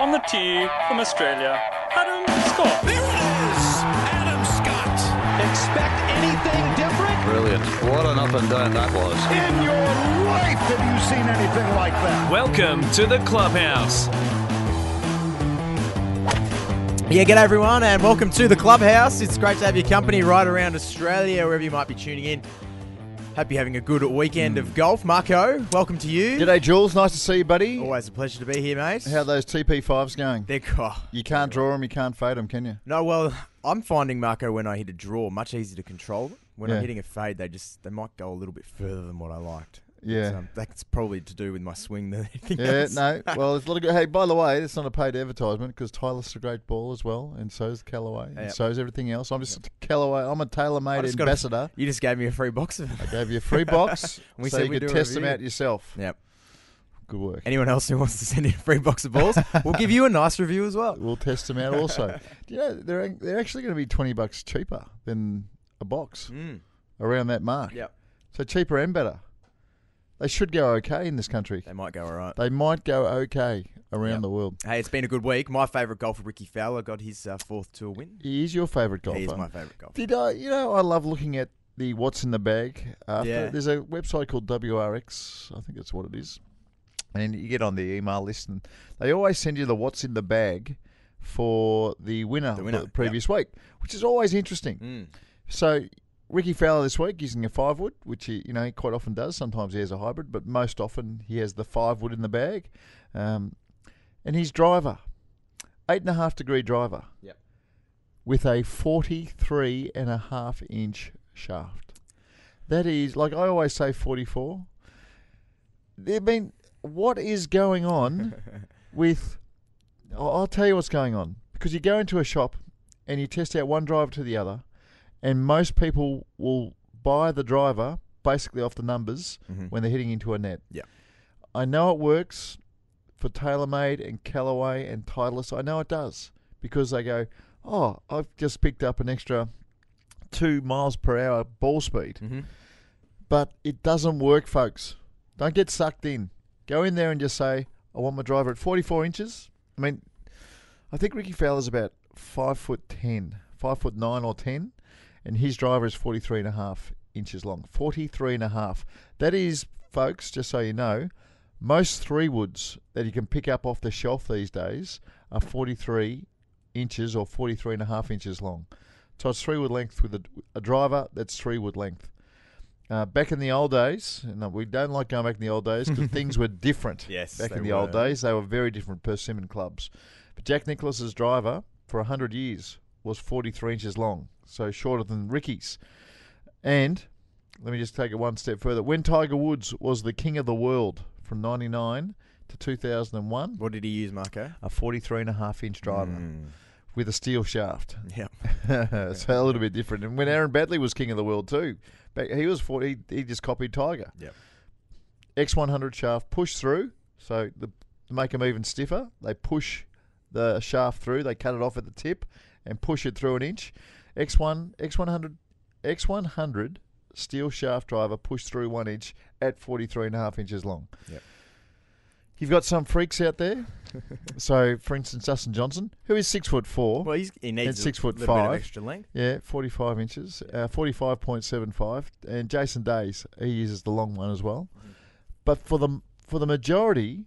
On the tee from Australia, Adam Scott. There it is! Adam Scott. Expect anything different? Brilliant. What an up and down that was. In your life have you seen anything like that? Welcome to the clubhouse. Yeah, g'day everyone, and welcome to the clubhouse. It's great to have your company right around Australia, wherever you might be tuning in. Hope you're having a good weekend of hmm. golf. Marco, welcome to you. G'day, Jules. Nice to see you, buddy. Always a pleasure to be here, mate. How are those TP5s going? They're oh, You can't draw them, you can't fade them, can you? no, well, I'm finding Marco when I hit a draw much easier to control. When Yeah. I'm hitting a fade, they just they might go a little bit further than what I liked. Yeah. Um, that's probably to do with my swing than anything Yeah, else. no. Well, it's a lot of good. Hey, by the way, it's not a paid advertisement because Titleist's a great ball as well, and so's Callaway, and Yep. so's everything else. I'm just Callaway. I'm a TaylorMade ambassador. You just gave me a free box of I gave you a free box We so said you could test them out yourself. Yep. Good work. Anyone else who wants to send in a free box of balls, we'll give you a nice review as well. We'll test them out also. Do you know they're they're actually going to be twenty bucks cheaper than a box Mm. around that mark. Yep. So cheaper and better. They should go okay in this country. They might go all right. They might go okay around Yep. the world. Hey, it's been a good week. My favourite golfer, Ricky Fowler, got his uh, fourth tour win. He is your favourite golfer. He is my favourite golfer. Did I? You know, I love looking at the what's in the bag. After. Yeah. There's a website called WRX. I think that's what it is. And you get on the email list, and they always send you the what's in the bag for the winner, The winner, of the previous week, which is always interesting. Mm. So Ricky Fowler this week using a five wood, which he you know he quite often does. Sometimes he has a hybrid, but most often he has the five wood in the bag. Um, and his driver, eight and a half degree driver, Yep. with a 43 and a half inch shaft. That is like I always say, 44. I mean, what is going on with? I'll I'll tell you what's going on because you go into a shop and you test out one driver to the other, and most people will buy the driver basically off the numbers Mhm. when they're hitting into a net. Yeah. I know it works for TaylorMade and Callaway and Titleist. I know it does because they go, oh, I've just picked up an extra two miles per hour ball speed. Mhm. But it doesn't work, folks. Don't get sucked in. Go in there and just say, I want my driver at 44 inches. I mean, I think Ricky Fowler's about five foot ten, five foot nine or ten, and his driver is 43 and a half inches long. 43 and a half. That is, folks, just so you know, most three woods that you can pick up off the shelf these days are 43 inches or 43 and a half inches long. So it's three wood length with a, a driver that's three wood length. Uh, back in the old days, and we don't like going back in the old days because things were different. Yes, back in the old days, they were very different persimmon clubs. But Jack Nicklaus's driver for hundred years was 43 inches long, so shorter than Ricky's. And let me just take it one step further. When Tiger Woods was the king of the world from 99 to 2001, What did he use, Marco? a 43 and a half inch driver Mm. with a steel shaft. Yep. so a little bit different. And when Aaron Baddeley was king of the world too, back, he was 40, he, he just copied Tiger. Yep. X100 shaft push through, so the, to make them even stiffer, they push the shaft through, they cut it off at the tip and push it through an inch. X1 X100 X100 steel shaft driver pushed through one inch at 43 and a half inches long. Yep. You've got some freaks out there. so, for instance, Dustin Johnson, who is six foot four, Well, he's, he needs six a foot five. of extra length. yeah, 45 inches, uh, 45.75. And Jason Days, he uses the long one as well. But for the for the majority,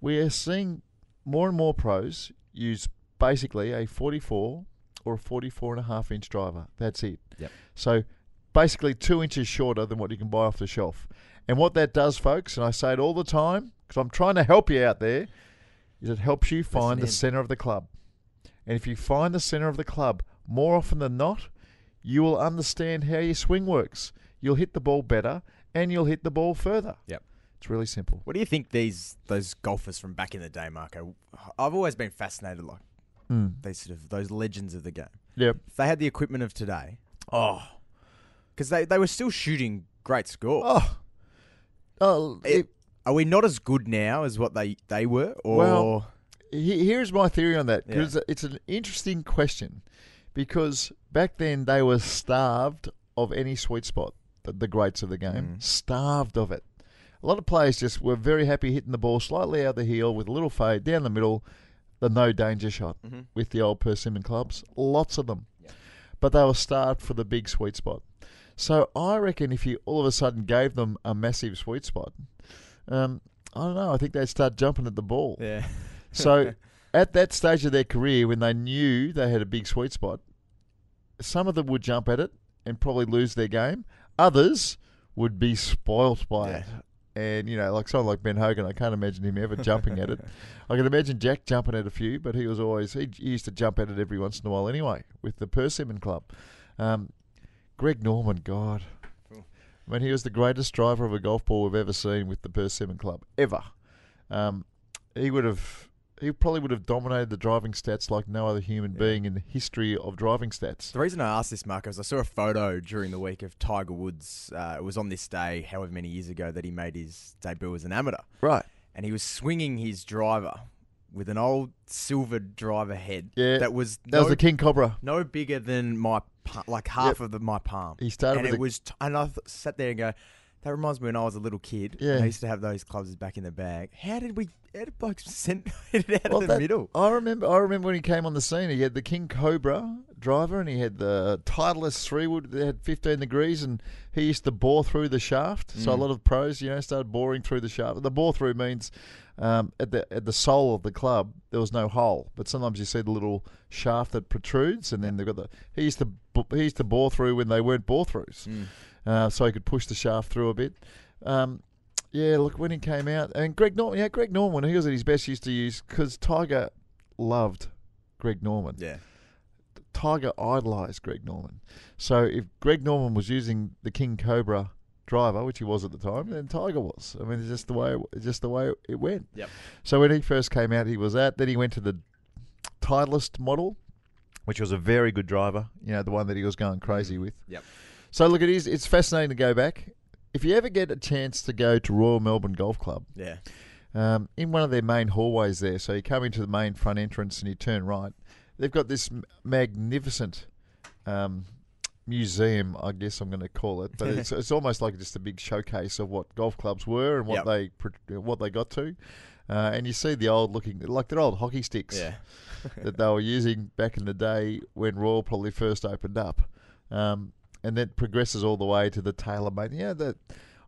we are seeing more and more pros use basically a 44 or a 44 and a half inch driver. That's it. Yep. So basically two inches shorter than what you can buy off the shelf. And what that does, folks, and I say it all the time because I'm trying to help you out there, is it helps you find the in. center of the club. And if you find the center of the club more often than not, you will understand how your swing works. You'll hit the ball better and you'll hit the ball further. Yep. It's really simple. What do you think these those golfers from back in the day, Marco? I've always been fascinated, like Mm. these sort of those legends of the game. Yep. If they had the equipment of today, oh, because they, they were still shooting great scores. Oh. Oh, It- it- Are we not as good now as what they, they were? Or Well, he- here's my theory on that Yeah. because it's an interesting question because back then they were starved of any sweet spot, the, the greats of the game, Mm. starved of it. A lot of players just were very happy hitting the ball slightly out the heel with a little fade down the middle, the no danger shot Mm-hmm. with the old Persimmon clubs. Lots of them. But they were starved for the big sweet spot. So I reckon if you all of a sudden gave them a massive sweet spot, um, I don't know, I think they'd start jumping at the ball. Yeah. So at that stage of their career, when they knew they had a big sweet spot, some of them would jump at it and probably lose their game. Others would be spoilt by it. And, you know, like someone like Ben Hogan, I can't imagine him ever jumping at it. I can imagine Jack jumping at a few, but he was always, he, he used to jump at it every once in a while anyway with the Persimmon Club. Um, Greg Norman, God. I mean, he was the greatest driver of a golf ball we've ever seen with the Persimmon Club, ever. Um, he would have, he probably would have dominated the driving stats like no other human being in the history of driving stats. The reason I asked this, Marco, is I saw a photo during the week of Tiger Woods. Uh, it was on this day, however many years ago, that he made his debut as an amateur. Right. And he was swinging his driver with an old silver driver head Yeah, that was That no, was the King Cobra. no bigger than my like half of the, my palm. He started and with it a- was, t- and I th- sat there and go, that reminds me when I was a little kid. Yeah. I used to have those clubs back in the bag. How did we? How did blokes send it out Well, of the that- middle? I remember. I remember when he came on the scene. He had the King Cobra driver, and he had the Titleist three wood. They had 15 degrees, and he used to bore through the shaft. So a Mm. lot of pros, you know, started boring through the shaft. The bore through means um, at the at the sole of the club there was no hole, but sometimes you see the little shaft that protrudes, and then they've got the. He used to he used to bore through when they weren't bore throughs, Mm. Uh, so he could push the shaft through a bit. Um, yeah, look when he came out, and Greg Norman. Yeah, Greg Norman. He was at his best. Used to use because Tiger loved Greg Norman. Yeah. Tiger idolised Greg Norman. So if Greg Norman was using the King Cobra driver, which he was at the time, then Tiger was. I mean, it's just the way it's just the way it went. Yep. So when he first came out, he was that. Then he went to the Titleist model, which was a very good driver. You know, the one that he was going crazy with. Yep. So look, it is. It's fascinating to go back. If you ever get a chance to go to Royal Melbourne Golf Club, Yeah. um, in one of their main hallways there. So you come into the main front entrance and you turn right. They've got this magnificent um, museum, I guess I'm going to call it, but it's, it's almost like just a big showcase of what golf clubs were and what Yep. they what they got to. Uh, and you see the old looking, like they're old hockey sticks Yeah. that they were using back in the day when Royal probably first opened up. Um, and that progresses all the way to the TaylorMade. Yeah, that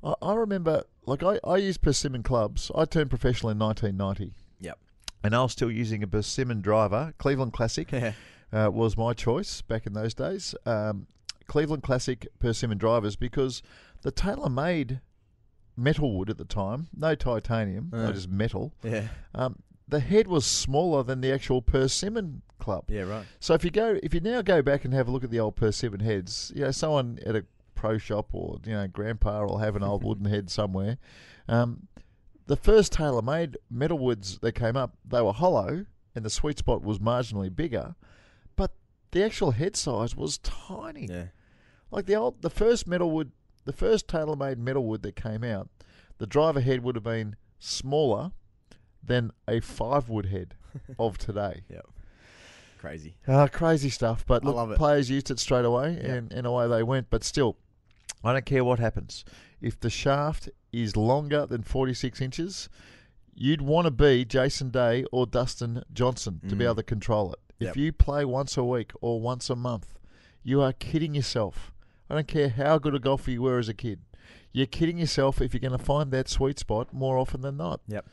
I, I remember. Like I, I used Persimmon clubs. I turned professional in 1990, Yep. and I was still using a Persimmon driver. Cleveland Classic Yeah. uh, was my choice back in those days. Um, Cleveland Classic Persimmon drivers because the TaylorMade metal wood at the time, no titanium, no just metal. Yeah. Um, the head was smaller than the actual Persimmon club. Yeah. Right. So if you go, if you now go back and have a look at the old Persimmon heads, you know, someone at a pro shop or you know, grandpa will have an old wooden head somewhere. Um, the first TaylorMade metal woods that came up, they were hollow, and the sweet spot was marginally bigger, but the actual head size was tiny. Yeah. Like the old, the first metal wood, the first TaylorMade metal wood that came out, the driver head would have been smaller than a five wood head of today. Yep. Crazy. Uh, crazy stuff, but look, players used it straight away, Yeah. and, and away they went. But still, I don't care what happens. If the shaft is longer than 46 inches, you'd want to be Jason Day or Dustin Johnson to be Mm. able to control it. Yep. If you play once a week or once a month, you are kidding yourself. I don't care how good a golfer you were as a kid. You're kidding yourself if you're going to find that sweet spot more often than not. Yep.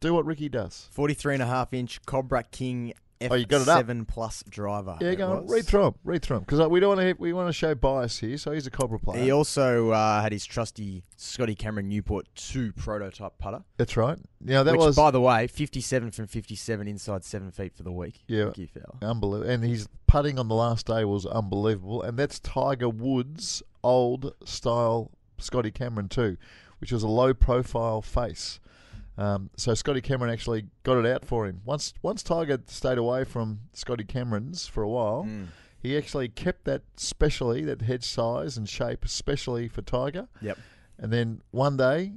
Do what Ricky does. 43 and a half inch Cobra King F7 Oh, you got it up. plus driver. Yeah, go on. Read through them. Read through them because we don't want to. We want to show bias here. So he's a Cobra player. He also uh, had his trusty Scotty Cameron Newport 2 prototype putter. That's right. Yeah, that which, was by the way, 57 from 57 inside 7 feet for the week. Yeah. Ricky Fowler. unbelievable. And his putting on the last day was unbelievable. And that's Tiger Woods' old style Scotty Cameron too, which was a low profile face. Um, so Scotty Cameron actually got it out for him. Once once Tiger stayed away from Scotty Cameron's for a while, Mm. he actually kept that specially, that head size and shape, especially for Tiger. Yep. And then one day,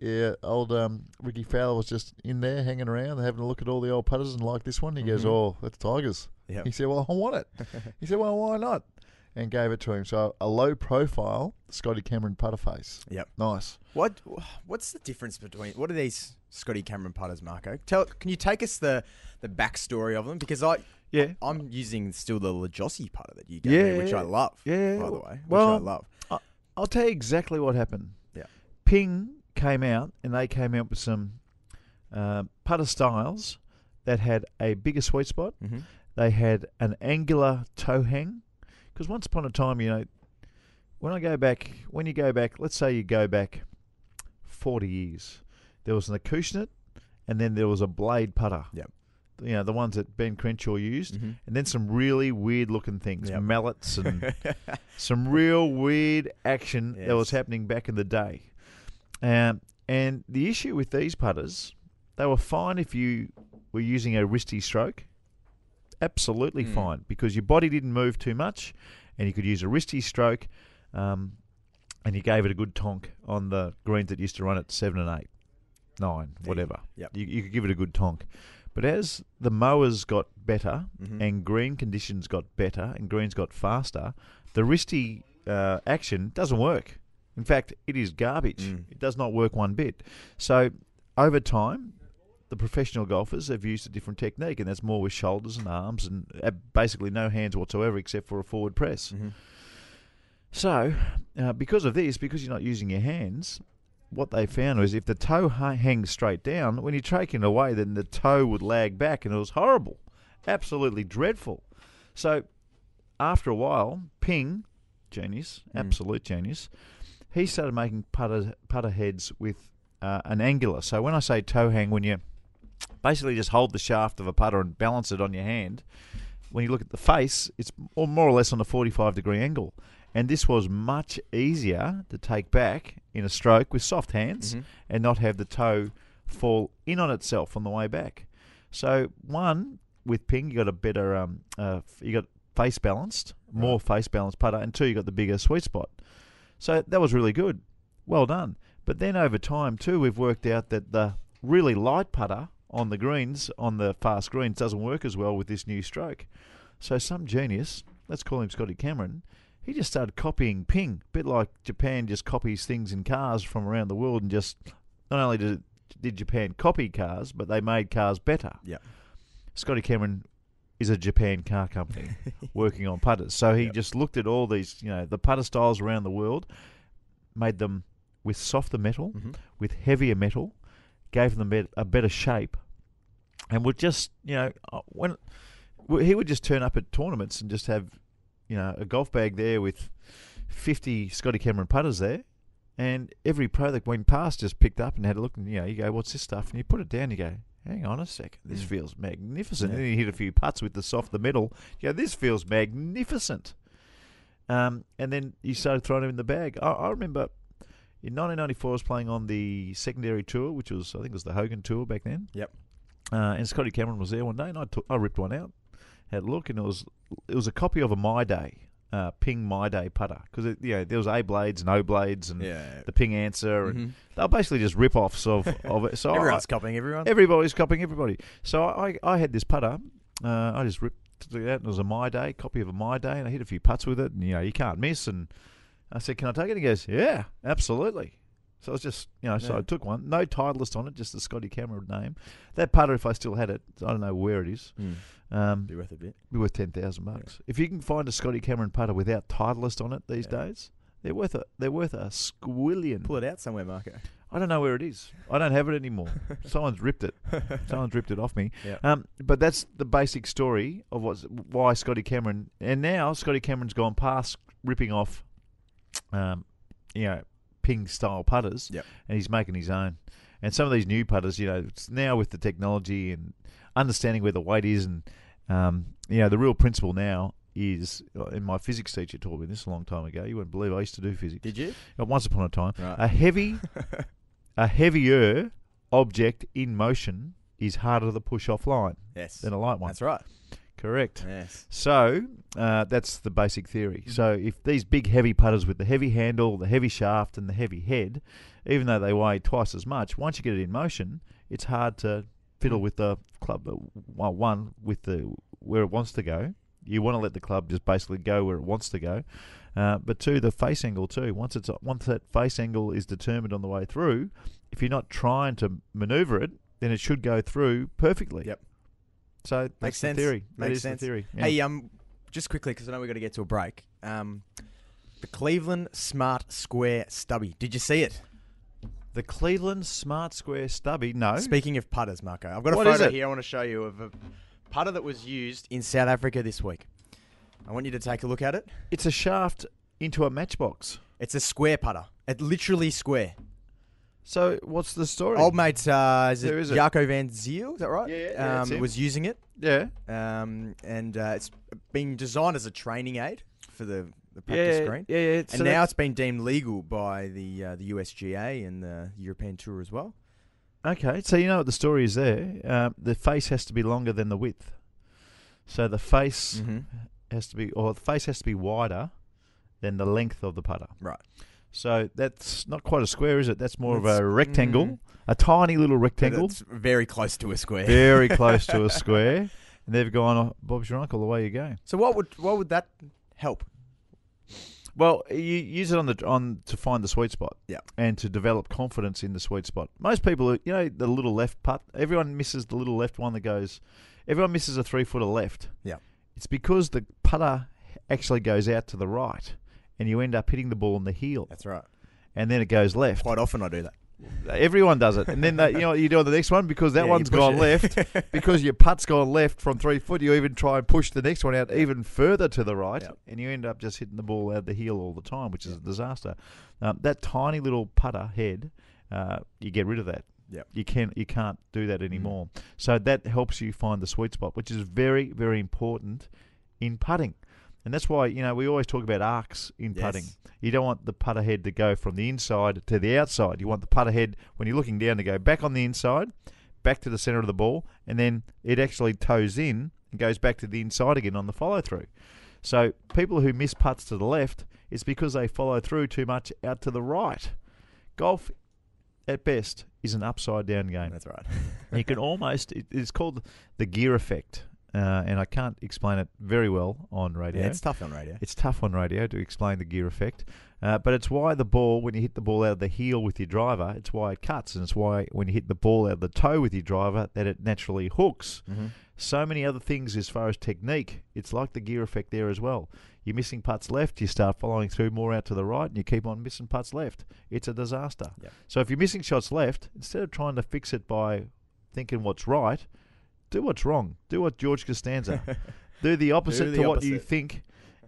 yeah, old um, Ricky Fowler was just in there hanging around, having a look at all the old putters and like this one. He goes, Mhm. "Oh, that's Tigers." Yep. He said, "Well, I want it." he said, "Well, why not?" And gave it to him. So a low profile Scotty Cameron putter face. Yep. Nice. What What's the difference between what are these Scotty Cameron putters, Marco. Tell, can you take us the the backstory of them? Because I, Yeah. I'm using still the Lajossi putter that you gave me, which I love. Yeah. by the way, Well, which I love. I- I'll tell you exactly what happened. Yeah. Ping came out and they came out with some uh, putter styles that had a bigger sweet spot. Mhm. They had an angular toe hang. Because once upon a time, you know, when I go back, when you go back, let's say you go back 40 years, there was an Acushnet and then there was a blade putter. Yep. You know, the ones that Ben Crenshaw used. Mhm. And then some really weird looking things, Yep. mallets and some real weird action that was happening back in the day. Um, and the issue with these putters, they were fine if you were using a wristy stroke. Absolutely Mm. fine because your body didn't move too much, and you could use a wristy stroke, um, and you gave it a good tonk on the greens that used to run at seven and eight, nine, Yeah, whatever. yep. You, you could give it a good tonk. But as the mowers got better Mhm. and green conditions got better and greens got faster, the wristy uh, action doesn't work. In fact, it is garbage. Mm. It does not work one bit. So over time, the professional golfers have used a different technique, and that's more with shoulders and arms and uh, basically no hands whatsoever except for a forward press. Mhm. So, uh, because of this, because you're not using your hands, what they found was if the toe ha- hangs straight down, when you're taking it away, then the toe would lag back, and it was horrible, absolutely dreadful. So, after a while, Ping, genius, Mm. absolute genius, he started making putter putter heads with uh, an angular. So when I say toe hang, when you basically just hold the shaft of a putter and balance it on your hand, when you look at the face, it's more or less on a 45 degree angle. And this was much easier to take back in a stroke with soft hands Mhm. and not have the toe fall in on itself on the way back. So one with ping, you got a better um, uh, you got face balanced, more face balanced putter, and two, you got the bigger sweet spot. So that was really good. Well done. But then over time too, we've worked out that the really light putter on the greens, on the fast greens, doesn't work as well with this new stroke. So some genius, let's call him Scotty Cameron, he just started copying ping, a bit like Japan just copies things in cars from around the world, and just not only did did Japan copy cars, but they made cars better. Yep. Scotty Cameron is a Japan car company working on putters. So he Yep. just looked at all these, you know, the putter styles around the world, made them with softer metal, Mhm. with heavier metal, gave them bet- a better shape, and would just, you know, uh, when he would just turn up at tournaments and just have, you know, a golf bag there with fifty Scotty Cameron putters there. And every pro that went past just picked up and had a look, and you know, you go, "What's this stuff?" And you put it down, you go, "Hang on a second, this Mm. feels magnificent." Yeah. And then you hit a few putts with the softer metal. You go, "This feels magnificent." Um, and then you started throwing them in the bag. I, I remember in 1994, I was playing on the secondary tour, which was I think it was the Hogan Tour back then. Yep. Uh, and Scotty Cameron was there one day, and I took, I ripped one out, had a look, and it was it was a copy of a My Day, uh, Ping My Day putter because you know there was A blades and O blades and Yeah. the Ping Anser, and Mhm. they were basically just rip offs of of it. So I- Everyone's copying everyone. Everybody's copying everybody. So I, I had this putter. Uh, I just ripped it out, and it was a My Day, copy of a My Day, and I hit a few putts with it, and you know you can't miss. And I said, "Can I take it?" He goes, "Yeah, absolutely." So I was just, you know, so Yeah. I took one. No Titleist on it, just the Scotty Cameron name. That putter, if I still had it, I don't know where it is. Mm. Um, Be worth a bit. be worth ten thousand bucks. If you can find a Scotty Cameron putter without Titleist on it these Yeah. days, they're worth a they're worth a squillion. Pull it out somewhere, Marco. I don't know where it is. I don't have it anymore. Someone's ripped it. Someone's ripped it off me. Yeah. Um, but that's the basic story of what's why Scotty Cameron, and now Scotty Cameron's gone past ripping off, um, you know, ping style putters, Yep. and he's making his own. And some of these new putters, you know, it's now with the technology and understanding where the weight is, and um, you know, the real principle now is, uh, and my physics teacher taught me this a long time ago. You wouldn't believe I used to do physics. Did you? Uh, Once upon a time, Right. a heavy, a heavier object in motion is harder to push offline Yes. than a light one. That's right. Correct. Yes. So uh, that's the basic theory. So if these big heavy putters with the heavy handle, the heavy shaft, and the heavy head, even though they weigh twice as much, once you get it in motion, it's hard to fiddle with the club. Well, one with the where it wants to go. You want to let the club just basically go where it wants to go. Uh, but two, the face angle too. Once it's once that face angle is determined on the way through, if you're not trying to maneuver it, then it should go through perfectly. Yep. So that's Makes the sense. theory. That Makes is sense. the theory. Yeah. Hey, um, just quickly because I know we've got to get to a break. Um, the Cleveland Smart Square Stubby. Did you see it? the Cleveland Smart Square Stubby. No. Speaking of putters, Marco, I've got a What is photo it? here I want to show you of a putter that was used in South Africa this week. I want you to take a look at it. It's a shaft into a matchbox. It's a square putter. It literally square. So what's the story? Old mate, uh, is it There is it. Jaco Van Zyl? Is that right? Yeah, yeah, yeah, that's um, him. was using it, yeah. um, and uh, it's been designed as a training aid for the, the practice Yeah, screen. yeah, yeah. And So now that's- it's been deemed legal by the uh, the USGA and the European Tour as well. Okay, so you know what the story is there. Um, the face has to be longer than the width. So the face Mm-hmm. has to be, or the face has to be wider than the length of the putter. Right. So that's not quite a square, is it? That's more That's- of a rectangle, mm. a tiny little rectangle, It's very close to a square. very close to a square. And they've gone, oh, Bob's your uncle, away you go. So what would what would that help? Well, you use it on the on to find the sweet spot. Yeah. And to develop confidence in the sweet spot. Most people, you know, the little left putt. Everyone misses the little left one that goes. Everyone misses a three footer left. Yeah. It's because the putter actually goes out to the right, and you end up hitting the ball on the heel, That's right. and then it goes left. Quite often I do that. Everyone does it, and then they, you know what you do on the next one because that Yeah, one's gone left. because your putt's gone left from three foot, you even try and push the next one out even further to the right, Yep. and you end up just hitting the ball out of the heel all the time, which is a disaster. Um, that tiny little putter head, uh, you get rid of that. Yep. You can you can't do Mm. that anymore. So that helps you find the sweet spot, which is very very important in putting. And that's why you know we always talk about arcs in Yes. putting. You don't want the putter head to go from the inside to the outside. You want the putter head when you're looking down to go back on the inside, back to the center of the ball, and then it actually toes in and goes back to the inside again on the follow through. So people who miss putts to the left, it's because they follow through too much out to the right. Golf, at best, is an upside down game. That's right. You can almost, it's called the gear effect. Uh, and I can't explain it very well on radio. Yeah, it's tough on radio. It's tough on radio to explain the gear effect, uh, but it's why the ball, when you hit the ball out of the heel with your driver, it's why it cuts, and it's why when you hit the ball out of the toe with your driver, that it naturally hooks. Mhm. So many other things as far as technique. It's like the gear effect there as well. You're missing putts left, you start following through more out to the right, and you keep on missing putts left. It's a disaster. Yep. So if you're missing shots left, instead of trying to fix it by thinking what's right, do what's wrong. Do what George Costanza. do the opposite the to what you think,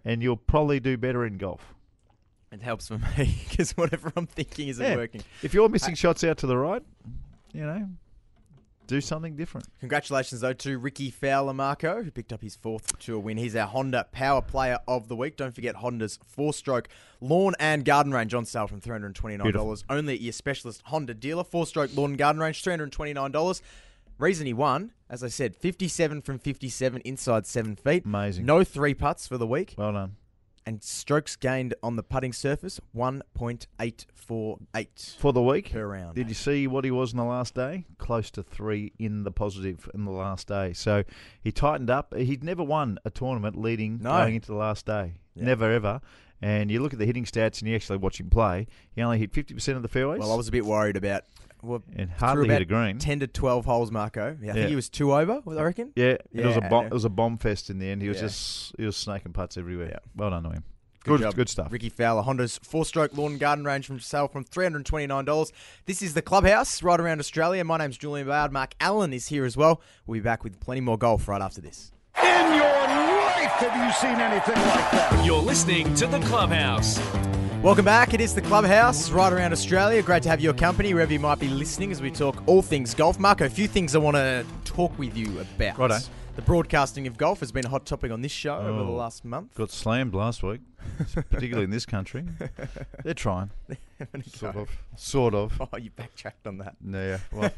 and you'll probably do better in golf. It helps for me because whatever I'm thinking isn't Yeah. working. If you're missing shots out to the right, you know, do something different. Congratulations, though, to Ricky Fowler Marco, who picked up his fourth tour win. He's our Honda Power Player of the Week. Don't forget Honda's four stroke lawn and garden range on sale from $329. Beautiful. Only at your specialist Honda dealer. Four stroke lawn and garden range, $329. Reason he won, as I said, 57 from 57 inside seven feet. Amazing. No three putts for the week. Well done. And strokes gained on the putting surface, 1.848 For the week, per round. did you see what he was in the last day? Close to three in the positive in the last day. So he tightened up. He'd never won a tournament leading No. going into the last day. Yeah. Never ever. And you look at the hitting stats and you actually watch him play. He only hit fifty percent of the fairways. Well, I was a bit worried about. Well, and hardly about hit a green. 10 to 12 holes, Marco. Yeah, I Yeah. think he was two over, I reckon. Yeah, it was a Yeah, bomb. It was a bomb fest in the end. He was Yeah. just he was snaking putts everywhere. Yeah. Well done to him. Good Good, job. good stuff. Ricky Fowler, Honda's four-stroke lawn and garden range from sale from $329. This is the clubhouse right around Australia. My name's Julian Bayard. Mark Allen is here as well. We'll be back with plenty more golf right after this. In your life have you seen anything like that? You're listening to The Clubhouse. Welcome back. It is the clubhouse right around Australia. Great to have your company wherever you might be listening as we talk all things golf. Marco, a few things I want to talk with you about. Righto. The broadcasting of golf has been a hot topic on this show over the Oh. last month. Got slammed last week, particularly in this country. They're trying, sort go. of, sort of. Oh, you backtracked on that. Yeah, well,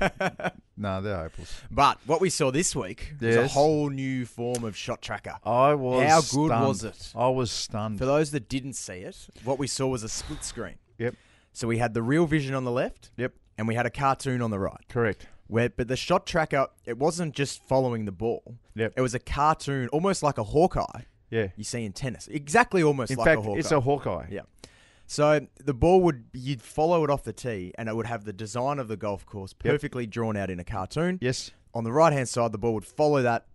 no, they're hopeless. But what we saw this week was a whole new form of shot tracker. I was. How good stunned. was it? I was stunned. For those that didn't see it, what we saw was a split screen. Yep, So we had the real vision on the left, yep, and we had a cartoon on the right. correct. Where, but the shot tracker, it wasn't just following the ball. Yep. It was a cartoon, almost like a Hawkeye Yeah. you see in tennis. Exactly, almost In like fact, a Hawkeye. it's a Hawkeye. yeah. So the ball would you'd follow it off the tee, and it would have the design of the golf course Yep. perfectly drawn out in a cartoon. Yes. On the right hand side, the ball would follow that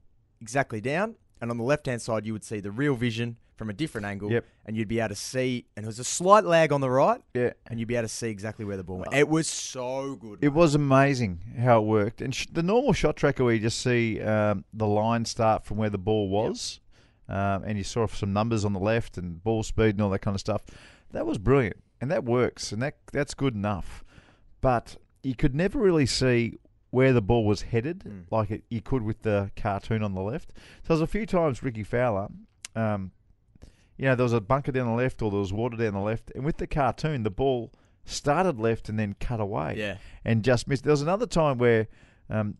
exactly down, and on the left hand side, you would see the real vision from a different angle. Yep. And you'd be able to see, and there was a slight lag on the right, Yeah. and you'd be able to see exactly where the ball went. It was so good. It was amazing how it worked. And sh- the normal shot tracker where you just see um, the line start from where the ball was, um, and you saw some numbers on the left and ball speed and all that kind of stuff. That was brilliant, and that works, and that that's good enough. But you could never really see where the ball was headed, Mm. like it, you could with the cartoon on the left. So there's a few times Ricky Fowler. Um, you know, there was a bunker down the left or there was water down the left, and with the cartoon, the ball started left and then cut away Yeah. and just missed. There was another time where um,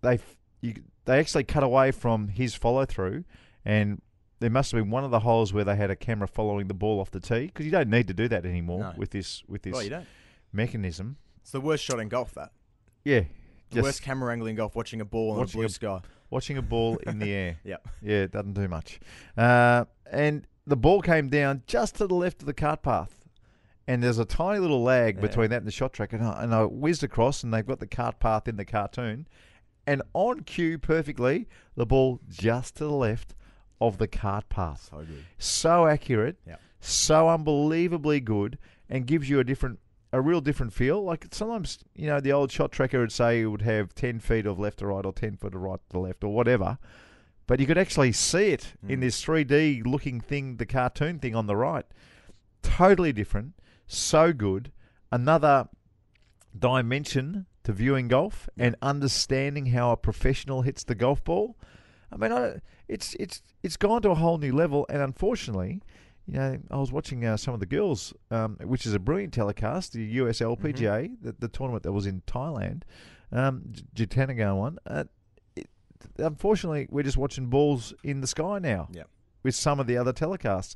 they you, they actually cut away from his follow through, and there must have been one of the holes where they had a camera following the ball off the tee because you don't need to do that anymore No. with this with this Oh, mechanism. It's the worst shot in golf. That Yeah, the worst camera angle in golf. Watching a ball on a Watching blue a- sky. watching a ball in the air. Yeah. Yeah, it doesn't do much. Uh, and the ball came down just to the left of the cart path. And there's a tiny little lag Yeah. between that and the shot track. And I, and I whizzed across, and they've got the cart path in the cartoon. And on cue, perfectly, the ball just to the left of the cart path. So good. So accurate, Yeah. so unbelievably good, and gives you a different, a real different feel. Like sometimes, you know, the old shot tracker would say it would have 10 feet of left to right or 10 foot of right to left or whatever. But you could actually see it in Mm. this 3D looking thing, the cartoon thing on the right. Totally different. So good. Another dimension to viewing golf and understanding how a professional hits the golf ball. I mean, I, it's it's it's gone to a whole new level, and unfortunately, you know, I was watching uh, some of the girls, um, which is a brilliant telecast, the US LPGA, the, the tournament that was in Thailand, um, J- one. Uh, unfortunately, we're just watching balls in the sky now Yeah. with some of the other telecasts.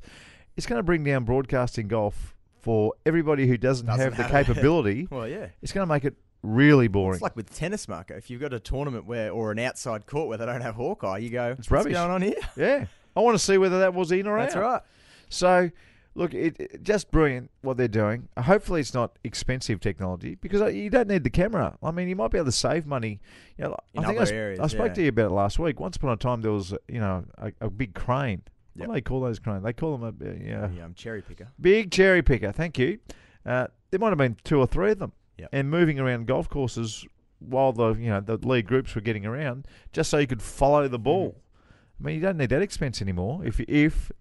It's going to bring down broadcasting golf for everybody who doesn't, Doesn't have the have it. capability. Well, yeah. It's going to make it really boring. It's like with tennis, Marco. If you've got a tournament where, or an outside court where they don't have Hawkeye, you go, It's What's rubbish. going on here? yeah, I want to see whether that was in or That's out. That's right. So, look, it, it- just brilliant what they're doing. Hopefully, it's not expensive technology because uh, you don't need the camera. I mean, you might be able to save money. You know, In I think I, sp- areas, I spoke yeah. to you about it last week. Once upon a time, there was you know a, a big crane. Yep. What do they call those cranes? They call them a uh, yeah, The um, cherry picker. big cherry picker. Thank you. Uh, there might have been two or three of them, Yep. and moving around golf courses while the you know the lead groups were getting around, just so you could follow the ball. Mm-hmm. I mean, you don't need that expense anymore if if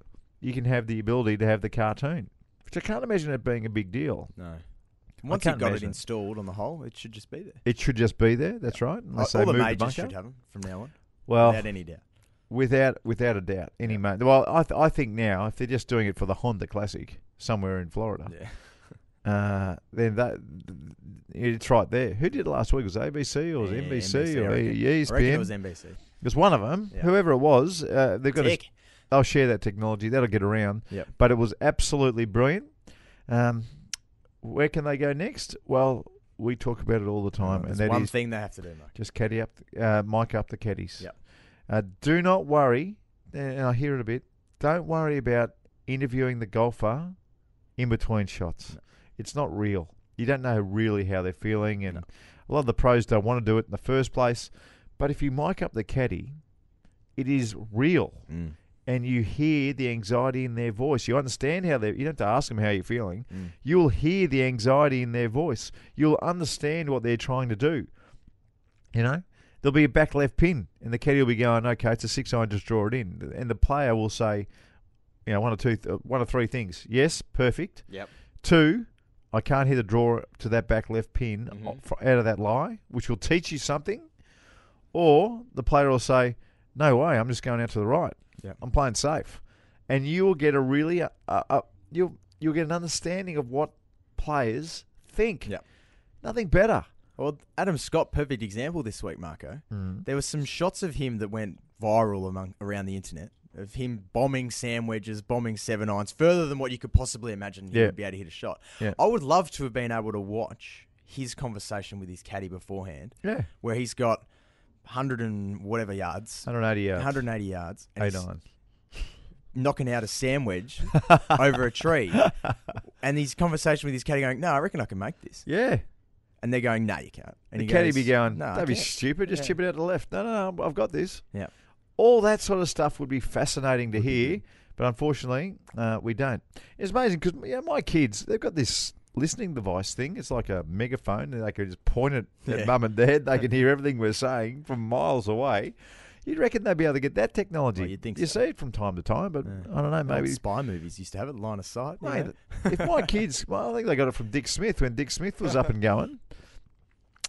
you can have the ability to have the cartoon, which I can't imagine it being a big deal. No. Once can't you've got it imagine installed on the whole, it should just be there. It should just be there. That's right. Unless all they the move majors bunker. should have them from now on, well, without any doubt. without without a doubt, any ma- Well, I th- I think now if they're just doing it for the Honda Classic somewhere in Florida, Yeah. uh, then that it's right there. Who did it last week? Was it ABC or was it NBC, I or reckon. I reckon ESPN? it was NBC. It was one of them. Yeah. Whoever it was, uh, they've got. Tick. They'll share that technology. That'll get around. Yep. But it was absolutely brilliant. Um, where can they go next? Well, we talk about it all the time, and There's that one is thing they have to do, Mark. just caddy up, uh, mic up the caddies. Yep. Uh, do not worry, and I hear it a bit. Don't worry about interviewing the golfer in between shots. It's not real. You don't know really how they're feeling, and a lot of the pros don't want to do it in the first place. But if you mic up the caddy, it is real, Mm. And you hear the anxiety in their voice. You understand how they. You don't have to ask them how you're feeling. Mm. You'll hear the anxiety in their voice. You'll understand what they're trying to do. You know, there'll be a back left pin, and the caddy will be going, "Okay, it's a six iron, just draw it in." And the player will say, "You know, one or two, one or three things. Yes, perfect. Yep. Two, I can't hit the draw to that back left pin Mhm. out of that lie, which will teach you something." Or the player will say, "No way, I'm just going out to the right. Yep. I'm playing safe," and you will get a really, uh, uh, you'll you'll get an understanding of what players think. Yep. Nothing better. Well, Adam Scott, perfect example this week, Marco. Mm. There were some shots of him that went viral among around the internet of him bombing sand wedges, bombing seven irons further than what you could possibly imagine he Yeah. would be able to hit a shot. Yeah. I would love to have been able to watch his conversation with his caddy beforehand, Yeah. where he's got 100 and whatever yards, 180 yards. 180 yards, and Eight he's, irons. knocking out a sandwich over a tree, and he's conversation with his caddy going, "No, I reckon I can make this," Yeah. and they're going, "No, you can't." And the he caddy goes, be going, "No, I don't be can't." stupid, just Yeah. chip it out to the left. No, no, no, I've got this. Yeah. All that sort of stuff would be fascinating to hear, but unfortunately, uh, we don't. It's amazing because you know, my kids, they've got this listening device thing. It's like a megaphone, and they can just point it Yeah. at mum and dad. They can hear everything we're saying from miles away. You'd reckon they'd be able to get that technology. Well, you'd think you so. see it from time to time, but Yeah. I don't know. Old Maybe spy movies used to have it, line of sight. Mate, if my kids, well, I think they got it from Dick Smith when Dick Smith was up and going.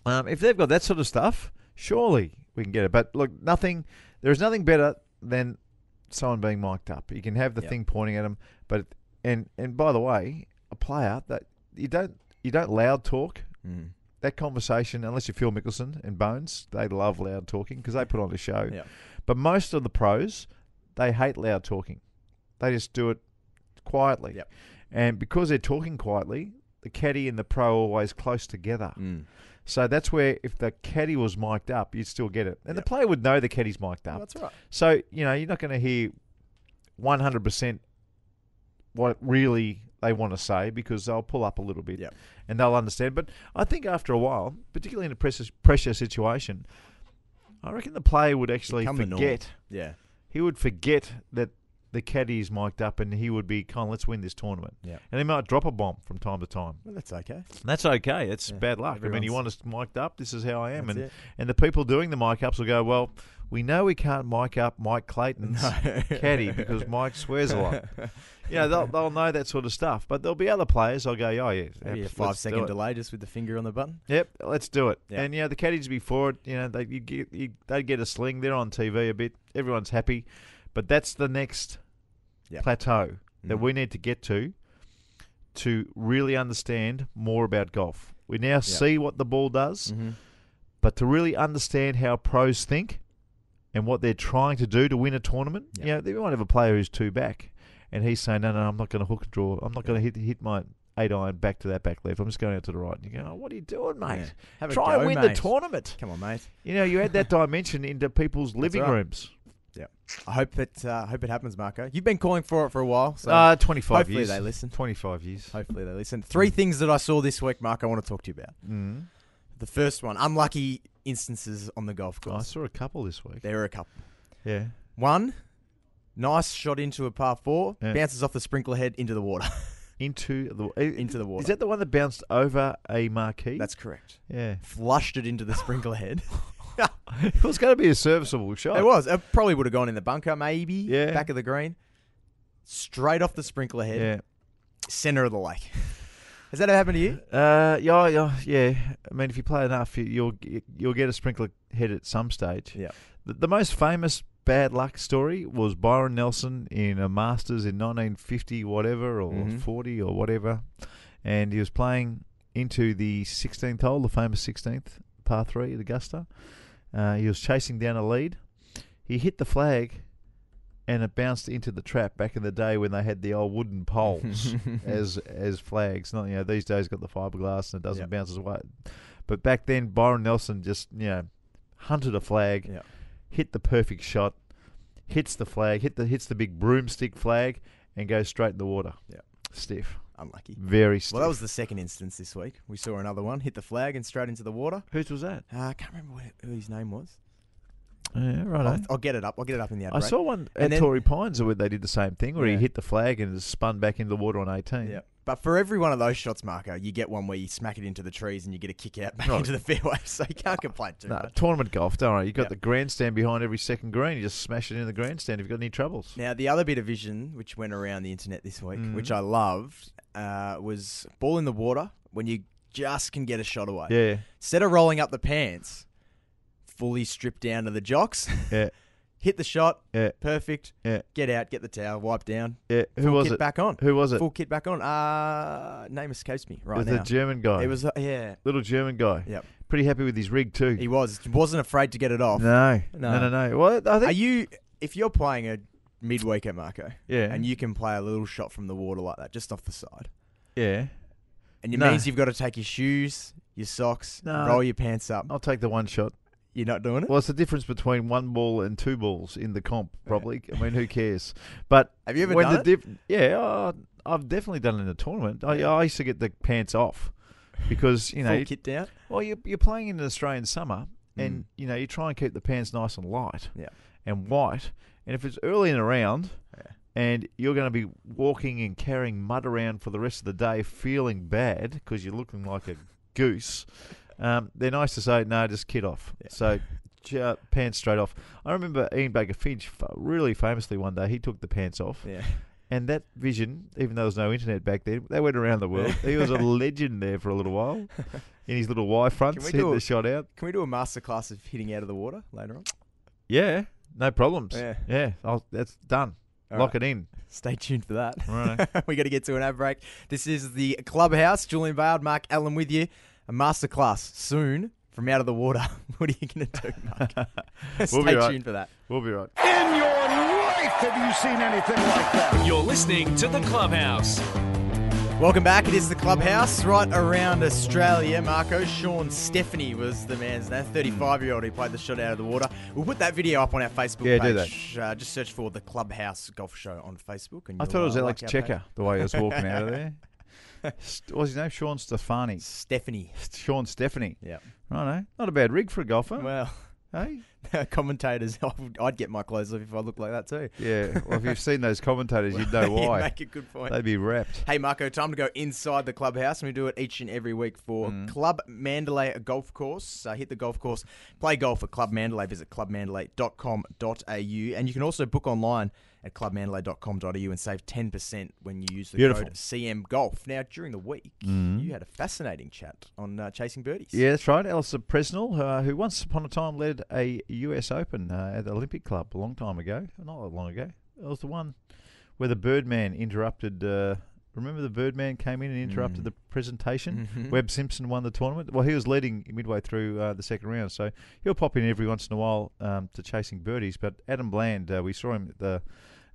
Um, if they've got that sort of stuff, surely we can get it. But look, nothing. There is nothing better than someone being mic'd up. You can have the Yep. thing pointing at them, but and and by the way, a player that you don't you don't loud talk. Mm. That conversation, unless you're Phil Mickelson and Bones, they love loud talking because they put on a show. Yep. But most of the pros, they hate loud talking. They just do it quietly. Yep. And because they're talking quietly, the caddy and the pro are always close together. Mm. So that's where if the caddy was mic'd up, you'd still get it. And Yep. the player would know the caddy's mic'd up. That's right. So, you know, you're not going to hear 100% what really they want to say because they'll pull up a little bit Yep. and they'll understand. But I think after a while, particularly in a pressure, pressure situation, I reckon the player would actually Become forget. Yeah. He would forget that the caddy is mic'd up and he would be, come on, let's win this tournament. Yeah. And he might drop a bomb from time to time. Well, that's okay. And that's okay. It's Yeah, bad luck. I mean, you want us mic'd up. This is how I am. That's and it. and the people doing the mic ups will go, well, we know we can't mic up Mike Clayton's caddy because Mike swears a lot. You know, they'll, they'll know that sort of stuff. But there'll be other players. I'll go, oh yeah, Maybe a let's five second it." delay just with the finger on the button. Yep, let's do it. Yeah. And you know, the caddies before it, you know, they you get you, they get a sling. They're on TV a bit. Everyone's happy, but that's the next Yeah. plateau that Mhm. we need to get to to really understand more about golf. We now see what the ball does, Mm-hmm. but to really understand how pros think and what they're trying to do to win a tournament. Yeah. You know, they might have a player who's two back, and he's saying, "No, no, I'm not going to hook a draw. I'm not going to hit hit my." Eight iron back to that back left. I'm just going out to the right. And you go, oh, what are you doing, mate? Yeah. Try and go, win the tournament. Come on, mate. You know, you add that dimension into people's living right. rooms. Yeah, I hope it. Uh, hope it happens, Marco. You've been calling for it for a while, so uh, 25 hopefully years. they listen. 25 years. hopefully they listen. Three things that I saw this week, Mark. I want to talk to you about. Mm. The first one: unlucky instances on the golf course. Oh, I saw a couple this week. There are a couple. Yeah. One, nice shot into a par four, Yeah. bounces off the sprinkler head into the water. Into the Into the water. Is that the one that bounced over a marquee? That's correct. yeah. Flushed it into the sprinkler head. it was going to be a serviceable shot. It was. It probably would have gone in the bunker, maybe. Yeah. Back of the green. Straight off the sprinkler head, Yeah. center of the lake. Has that ever happened to you? Uh, yeah, yeah, yeah. I mean, if you play enough, you, you'll you'll get a sprinkler head at some stage. Yeah. The, the most famous bad luck story was Byron Nelson in a Masters in 1950, whatever, or Mhm. 40 or whatever, and he was playing into the 16th hole, the famous 16th par three at Augusta. Uh, he was chasing down a lead. He hit the flag, and it bounced into the trap. Back in the day when they had the old wooden poles as as flags. Not you know these days got the fiberglass and it doesn't Yep. bounce as well. But back then, Byron Nelson just you know hunted a flag, Yeah. hit the perfect shot, hits the flag, hit the hits the big broomstick flag, and goes straight in the water. Yep. stiff, Unlucky. very stiff. Well, that was the second instance this week. We saw another one hit the flag and straight into the water. whose was that? Uh, I can't remember what, who his name was. Yeah, right. I'll, I'll get it up. I'll get it up in the ad I break. saw one And at then- Torrey Pines where they did the same thing, where Yeah. he hit the flag and it spun back into the water on 18. Yeah. But for every one of those shots, Marco, you get one where you smack it into the trees and you get a kick out back Right. into the fairway, so you can't complain too No, much. tournament golf, don't worry. You've got Yep. the grandstand behind every second green. You just smash it in the grandstand if you've got any troubles. Now, the other bit of vision which went around the internet this week, Mhm. which I loved, uh, was ball in the water when you just can get a shot away. Yeah, Instead of rolling up the pants, fully stripped down to the jocks, yeah, hit the shot, yeah, perfect, yeah, get out, get the towel, wipe down, yeah. Who full was kit it? back on. Who was it? Full kit back on. Uh, name escapes me it right was now. the German guy. It was, uh, yeah, little German guy. Yep. Pretty happy with his rig too. he was. Wasn't afraid to get it off. no, No. no, no, no. Well, I think Are you, if you're playing a midweek at Marco, yeah, and you can play a little shot from the water like that, just off the side, yeah. and it No. means you've got to take your shoes, your socks, No. roll your pants up. I'll take the one shot. You're not doing it. Well, it's the difference between one ball and two balls in the comp, probably. I mean, who cares? But Have you ever when done the it? yeah, oh, I've definitely done it in a tournament. I, I used to get the pants off because you know, Full kit down. well, you're, you're playing in an Australian summer, and Mm. you know, you try and keep the pants nice and light Yeah. and white. And if it's early in the round, Yeah. and you're going to be walking and carrying mud around for the rest of the day, feeling bad because you're looking like a goose, um, they're nice to say, no, just kid off. Yeah. So ju- pants straight off. I remember Ian Baker Finch, really famously one day, he took the pants off. Yeah. And that vision, even though there was no internet back then, they went around the world. he was a legend there for a little while in his little Y fronts, hitting do the shot out. Can we do a masterclass of hitting out of the water later on? Yeah, no problems. Yeah. yeah I'll, that's done. All Lock right. it in. Stay tuned for that. Righto. we got to get to an ad break. This is the Clubhouse. Julian Bayard, Mark Allen with you. A masterclass soon from out of the water. what are you going to do, Mark? Stay We'll be right. tuned for that. We'll be right. In your life have you seen anything like that? You're listening to the Clubhouse. Welcome back. It is the Clubhouse right around Australia. Marco Sean Stephanie was the man's name, 35 year old who played the shot out of the water. We'll put that video up on our Facebook Yeah, do page. Uh, just search for the Clubhouse Golf Show on Facebook. And I thought it was uh, Alex like our page. Checker the way he was walking out of there. St- What was his name? Sean Stefani. Stephanie. Sean Stephanie. Yeah. Righto. Not a bad rig for a golfer. Well, hey? commentators, I would- get my clothes off if I looked like that too. Yeah. Well, if you've seen those commentators, you'd know why. make a good point. They'd be wrapped. Hey Marco, time to go inside the clubhouse, and we do it each and every week for Mm. Club Mandalay Golf Course. Uh, hit the golf course, play golf at Club Mandalay. Visit clubmandalay.com.au, and you can also book online at clubmandalay.com.au and save ten percent when you use the Beautiful. code CM Golf. Now, during the week, you had a fascinating chat on uh, chasing birdies. Yeah, that's right. Alistair Presnell, uh, who once upon a time led a US Open uh, at the Olympic Club a long time ago. Not that long ago. It was the one where the Birdman interrupted. Uh, remember the Birdman came in and interrupted Mm. the presentation? Mhm. Webb Simpson won the tournament. Well, he was leading midway through uh, the second round, so he'll pop in every once in a while um, to chasing birdies. But Adam Bland, uh, we saw him at the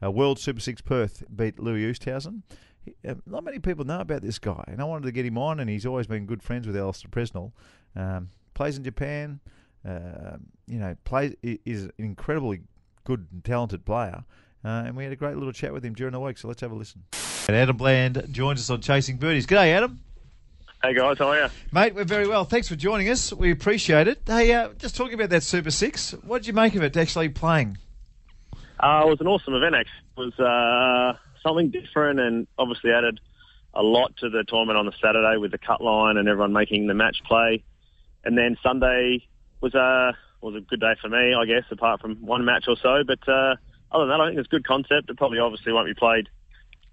uh, World Super Six Perth beat Louis Oosthuizen. He, uh, not many people know about this guy, and I wanted to get him on. And he's always been good friends with Alistair Presnell. Um, plays in Japan. Uh, you know, plays is an incredibly good and talented player. Uh, and we had a great little chat with him during the week. So let's have a listen. And Adam Bland joins us on Chasing Birdies. G'day, Adam. Hey guys, how are you? Mate, we're very well. Thanks for joining us. We appreciate it. Hey, uh, just talking about that Super Six, what did you make of it actually playing? Uh, it was an awesome event. Actually, it was uh, something different, and obviously added a lot to the tournament on the Saturday with the cut line and everyone making the match play. And then Sunday was a was a good day for me, I guess, apart from one match or so. But uh, other than that, I think it's a good concept. It probably obviously won't be played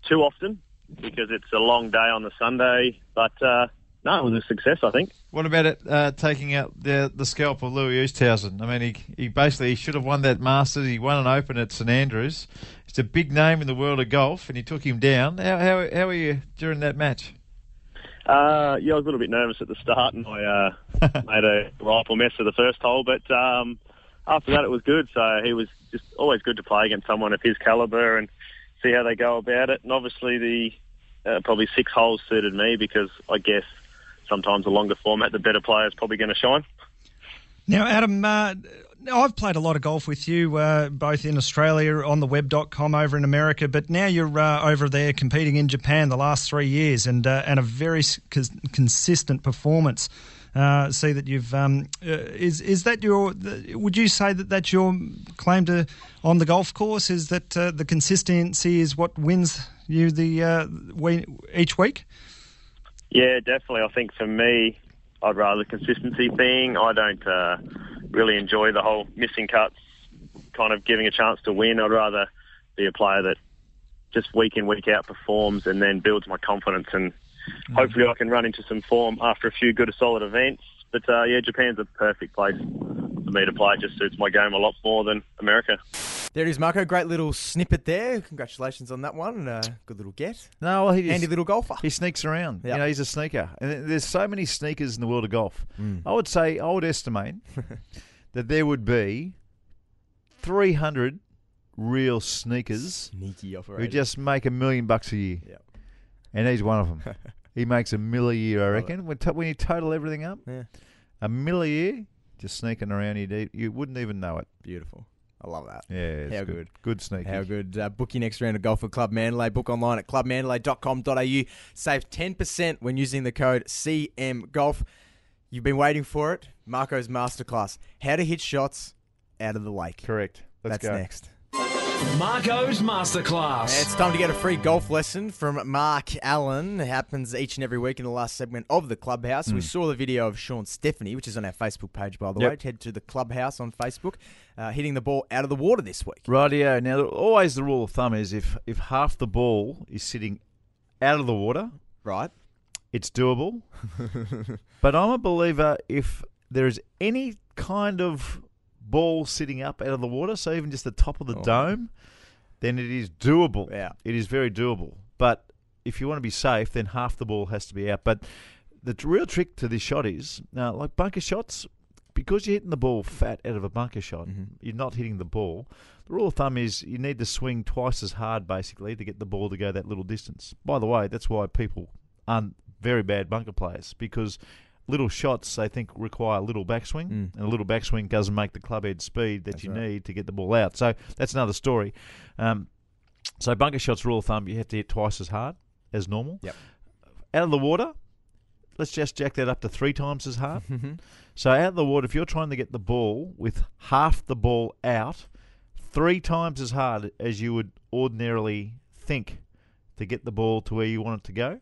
too often because it's a long day on the Sunday. But uh, no, it was a success, I think. What about it uh, taking out the the scalp of Louis Oosthuizen? I mean, he, he basically he should have won that Masters. He won an Open at St Andrews. It's a big name in the world of golf, and he took him down. How how, how were you during that match? Uh, yeah, I was a little bit nervous at the start, and I uh, made a rifle mess of the first hole. But um, after that, it was good. So he was just always good to play against someone of his caliber and see how they go about it. And obviously, the uh, probably six holes suited me because I guess sometimes the longer format, the better player is probably going to shine. Now, Adam, uh, I've played a lot of golf with you, uh, both in Australia, on the web.com over in America, but now you're uh, over there competing in Japan the last three years and, uh, and a very cons- consistent performance. Uh, see that you've um, uh, is is that your? Would you say that that's your claim to on the golf course? Is that the consistency is what wins you the we, each week? Yeah, definitely. I think for me, I'd rather the consistency thing. I don't uh, really enjoy the whole missing cuts, kind of giving a chance to win. I'd rather be a player that just week in, week out performs and then builds my confidence. And hopefully I can run into some form after a few good, solid events. But uh, yeah, Japan's a perfect place me to play. It just suits my game a lot more than America. There it is, Marco. Great little snippet there. Congratulations on that one. Uh, good little get. No, well, he Handy little golfer. He sneaks around. Yeah. You know, he's a sneaker. And there's so many sneakers in the world of golf. I would say, I would estimate that there would be 300 real sneakers Sneaky who just make a million bucks a year. Yep. And he's one of them. he makes a mill a year, I reckon. When, to- when you total everything up, Yeah. a mill a year, just sneaking around. You you wouldn't even know it. Beautiful. I love that. Yeah, it's How good. good. Good sneaky. How good. Uh, book your next round of golf at Club Mandalay. Book online at clubmandalay.com.au. Save 10% when using the code CM Golf. You've been waiting for it. Marco's Masterclass. How to hit shots out of the lake. Correct. Let's That's go. next. Marco's Masterclass. It's time to get a free golf lesson from Mark Allen. It happens each and every week in the last segment of the Clubhouse. We saw the video of Sean Stephanie, which is on our Facebook page, by the Hmm. Yep. way. Head to the Clubhouse on Facebook, uh, hitting the ball out of the water this week. Rightio. Now, always the rule of thumb is if if half the ball is sitting out of the water, Right? it's doable. but I'm a believer if there is any kind of ball sitting up out of the water, so even just the top of the Oh. dome, then it is doable. Yeah. It is very doable. But if you want to be safe, then half the ball has to be out. But the real trick to this shot is now, like bunker shots, because you're hitting the ball fat out of a bunker shot, mm-hmm. you're not hitting the ball. The rule of thumb is you need to swing twice as hard, basically, to get the ball to go that little distance. By the way, that's why people aren't very bad bunker players because little shots they think require a little backswing, and a little backswing doesn't make the club head speed that you need to get the ball out. So that's another story. Um, so bunker shots, rule of thumb, you have to hit twice as hard as normal. Yep. Out of the water, let's just jack that up to three times as hard. so out of the water, if you're trying to get the ball with half the ball out, three times as hard as you would ordinarily think to get the ball to where you want it to go.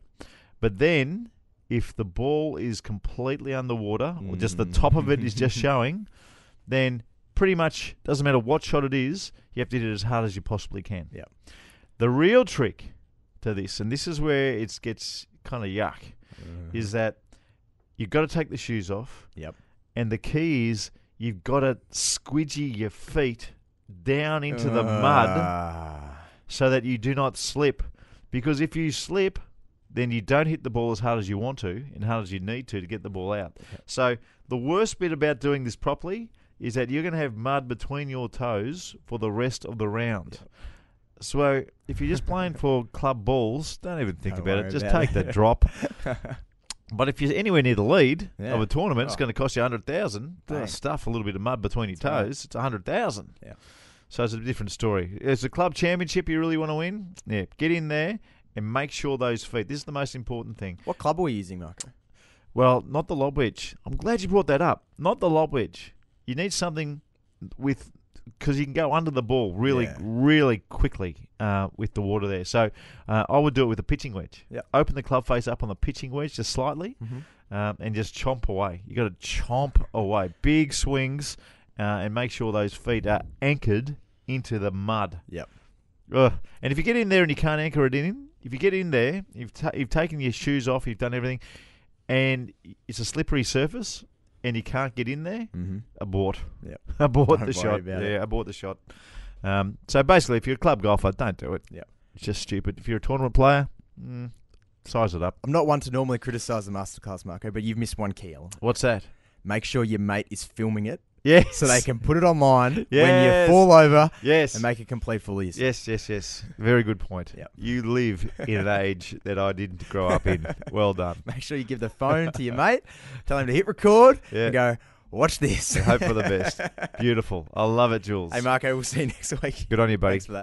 But then, if the ball is completely underwater, or just the top of it is just showing, then pretty much doesn't matter what shot it is, you have to hit it as hard as you possibly can. Yep. The real trick to this, and this is where it gets kind of yuck, is that you've got to take the shoes off, Yep. and the key is you've got to squidgy your feet down into the mud Ah. so that you do not slip. Because if you slip, then you don't hit the ball as hard as you want to and hard as you need to to get the ball out. So the worst bit about doing this properly is that you're going to have mud between your toes for the rest of the round. So if you're just playing for club balls, don't even think Don't about it. Just about take it. the drop. But if you're anywhere near the lead Yeah. of a tournament, it's Oh. going to cost you hundred thousand. Stuff a little bit of mud between your toes. It's a hundred thousand. Yeah. So it's a different story. It's a club championship you really want to win. Yeah, get in there and make sure those feet. This is the most important thing. What club are we using, Marco? Well, not the lob wedge. I'm glad you brought that up. Not the lob wedge. You need something with because you can go under the ball really, Yeah. really quickly uh, with the water there. So uh, I would do it with a pitching wedge. Yep. Open the club face up on the pitching wedge just slightly, um, and just chomp away. You got to chomp away, big swings, uh, and make sure those feet are anchored into the mud. Yep. Ugh. And if you get in there and you can't anchor it in, if you get in there, you've ta- you've taken your shoes off, you've done everything, and it's a slippery surface, and you can't get in there, Mm-hmm. abort. Yep. abort Don't the shot. yeah, it. abort the shot. Um, so basically, if you're a club golfer, don't do it. Yep. It's just stupid. If you're a tournament player, mm, size it up. I'm not one to normally criticise the masterclass, Marco, but you've missed one key element. What's that? Make sure your mate is filming it Yes. so they can put it online when you fall over Yes. and make it complete for yourself. Yes, yes, yes. Very good point. Yep. You live in an age that I didn't grow up in. Well done. Make sure you give the phone to your mate, tell him to hit record, Yeah. and go, watch this. Hope for the best. Beautiful. I love it, Jules. hey, Marco, we'll see you next week. Good on you, buddy. Thanks for that.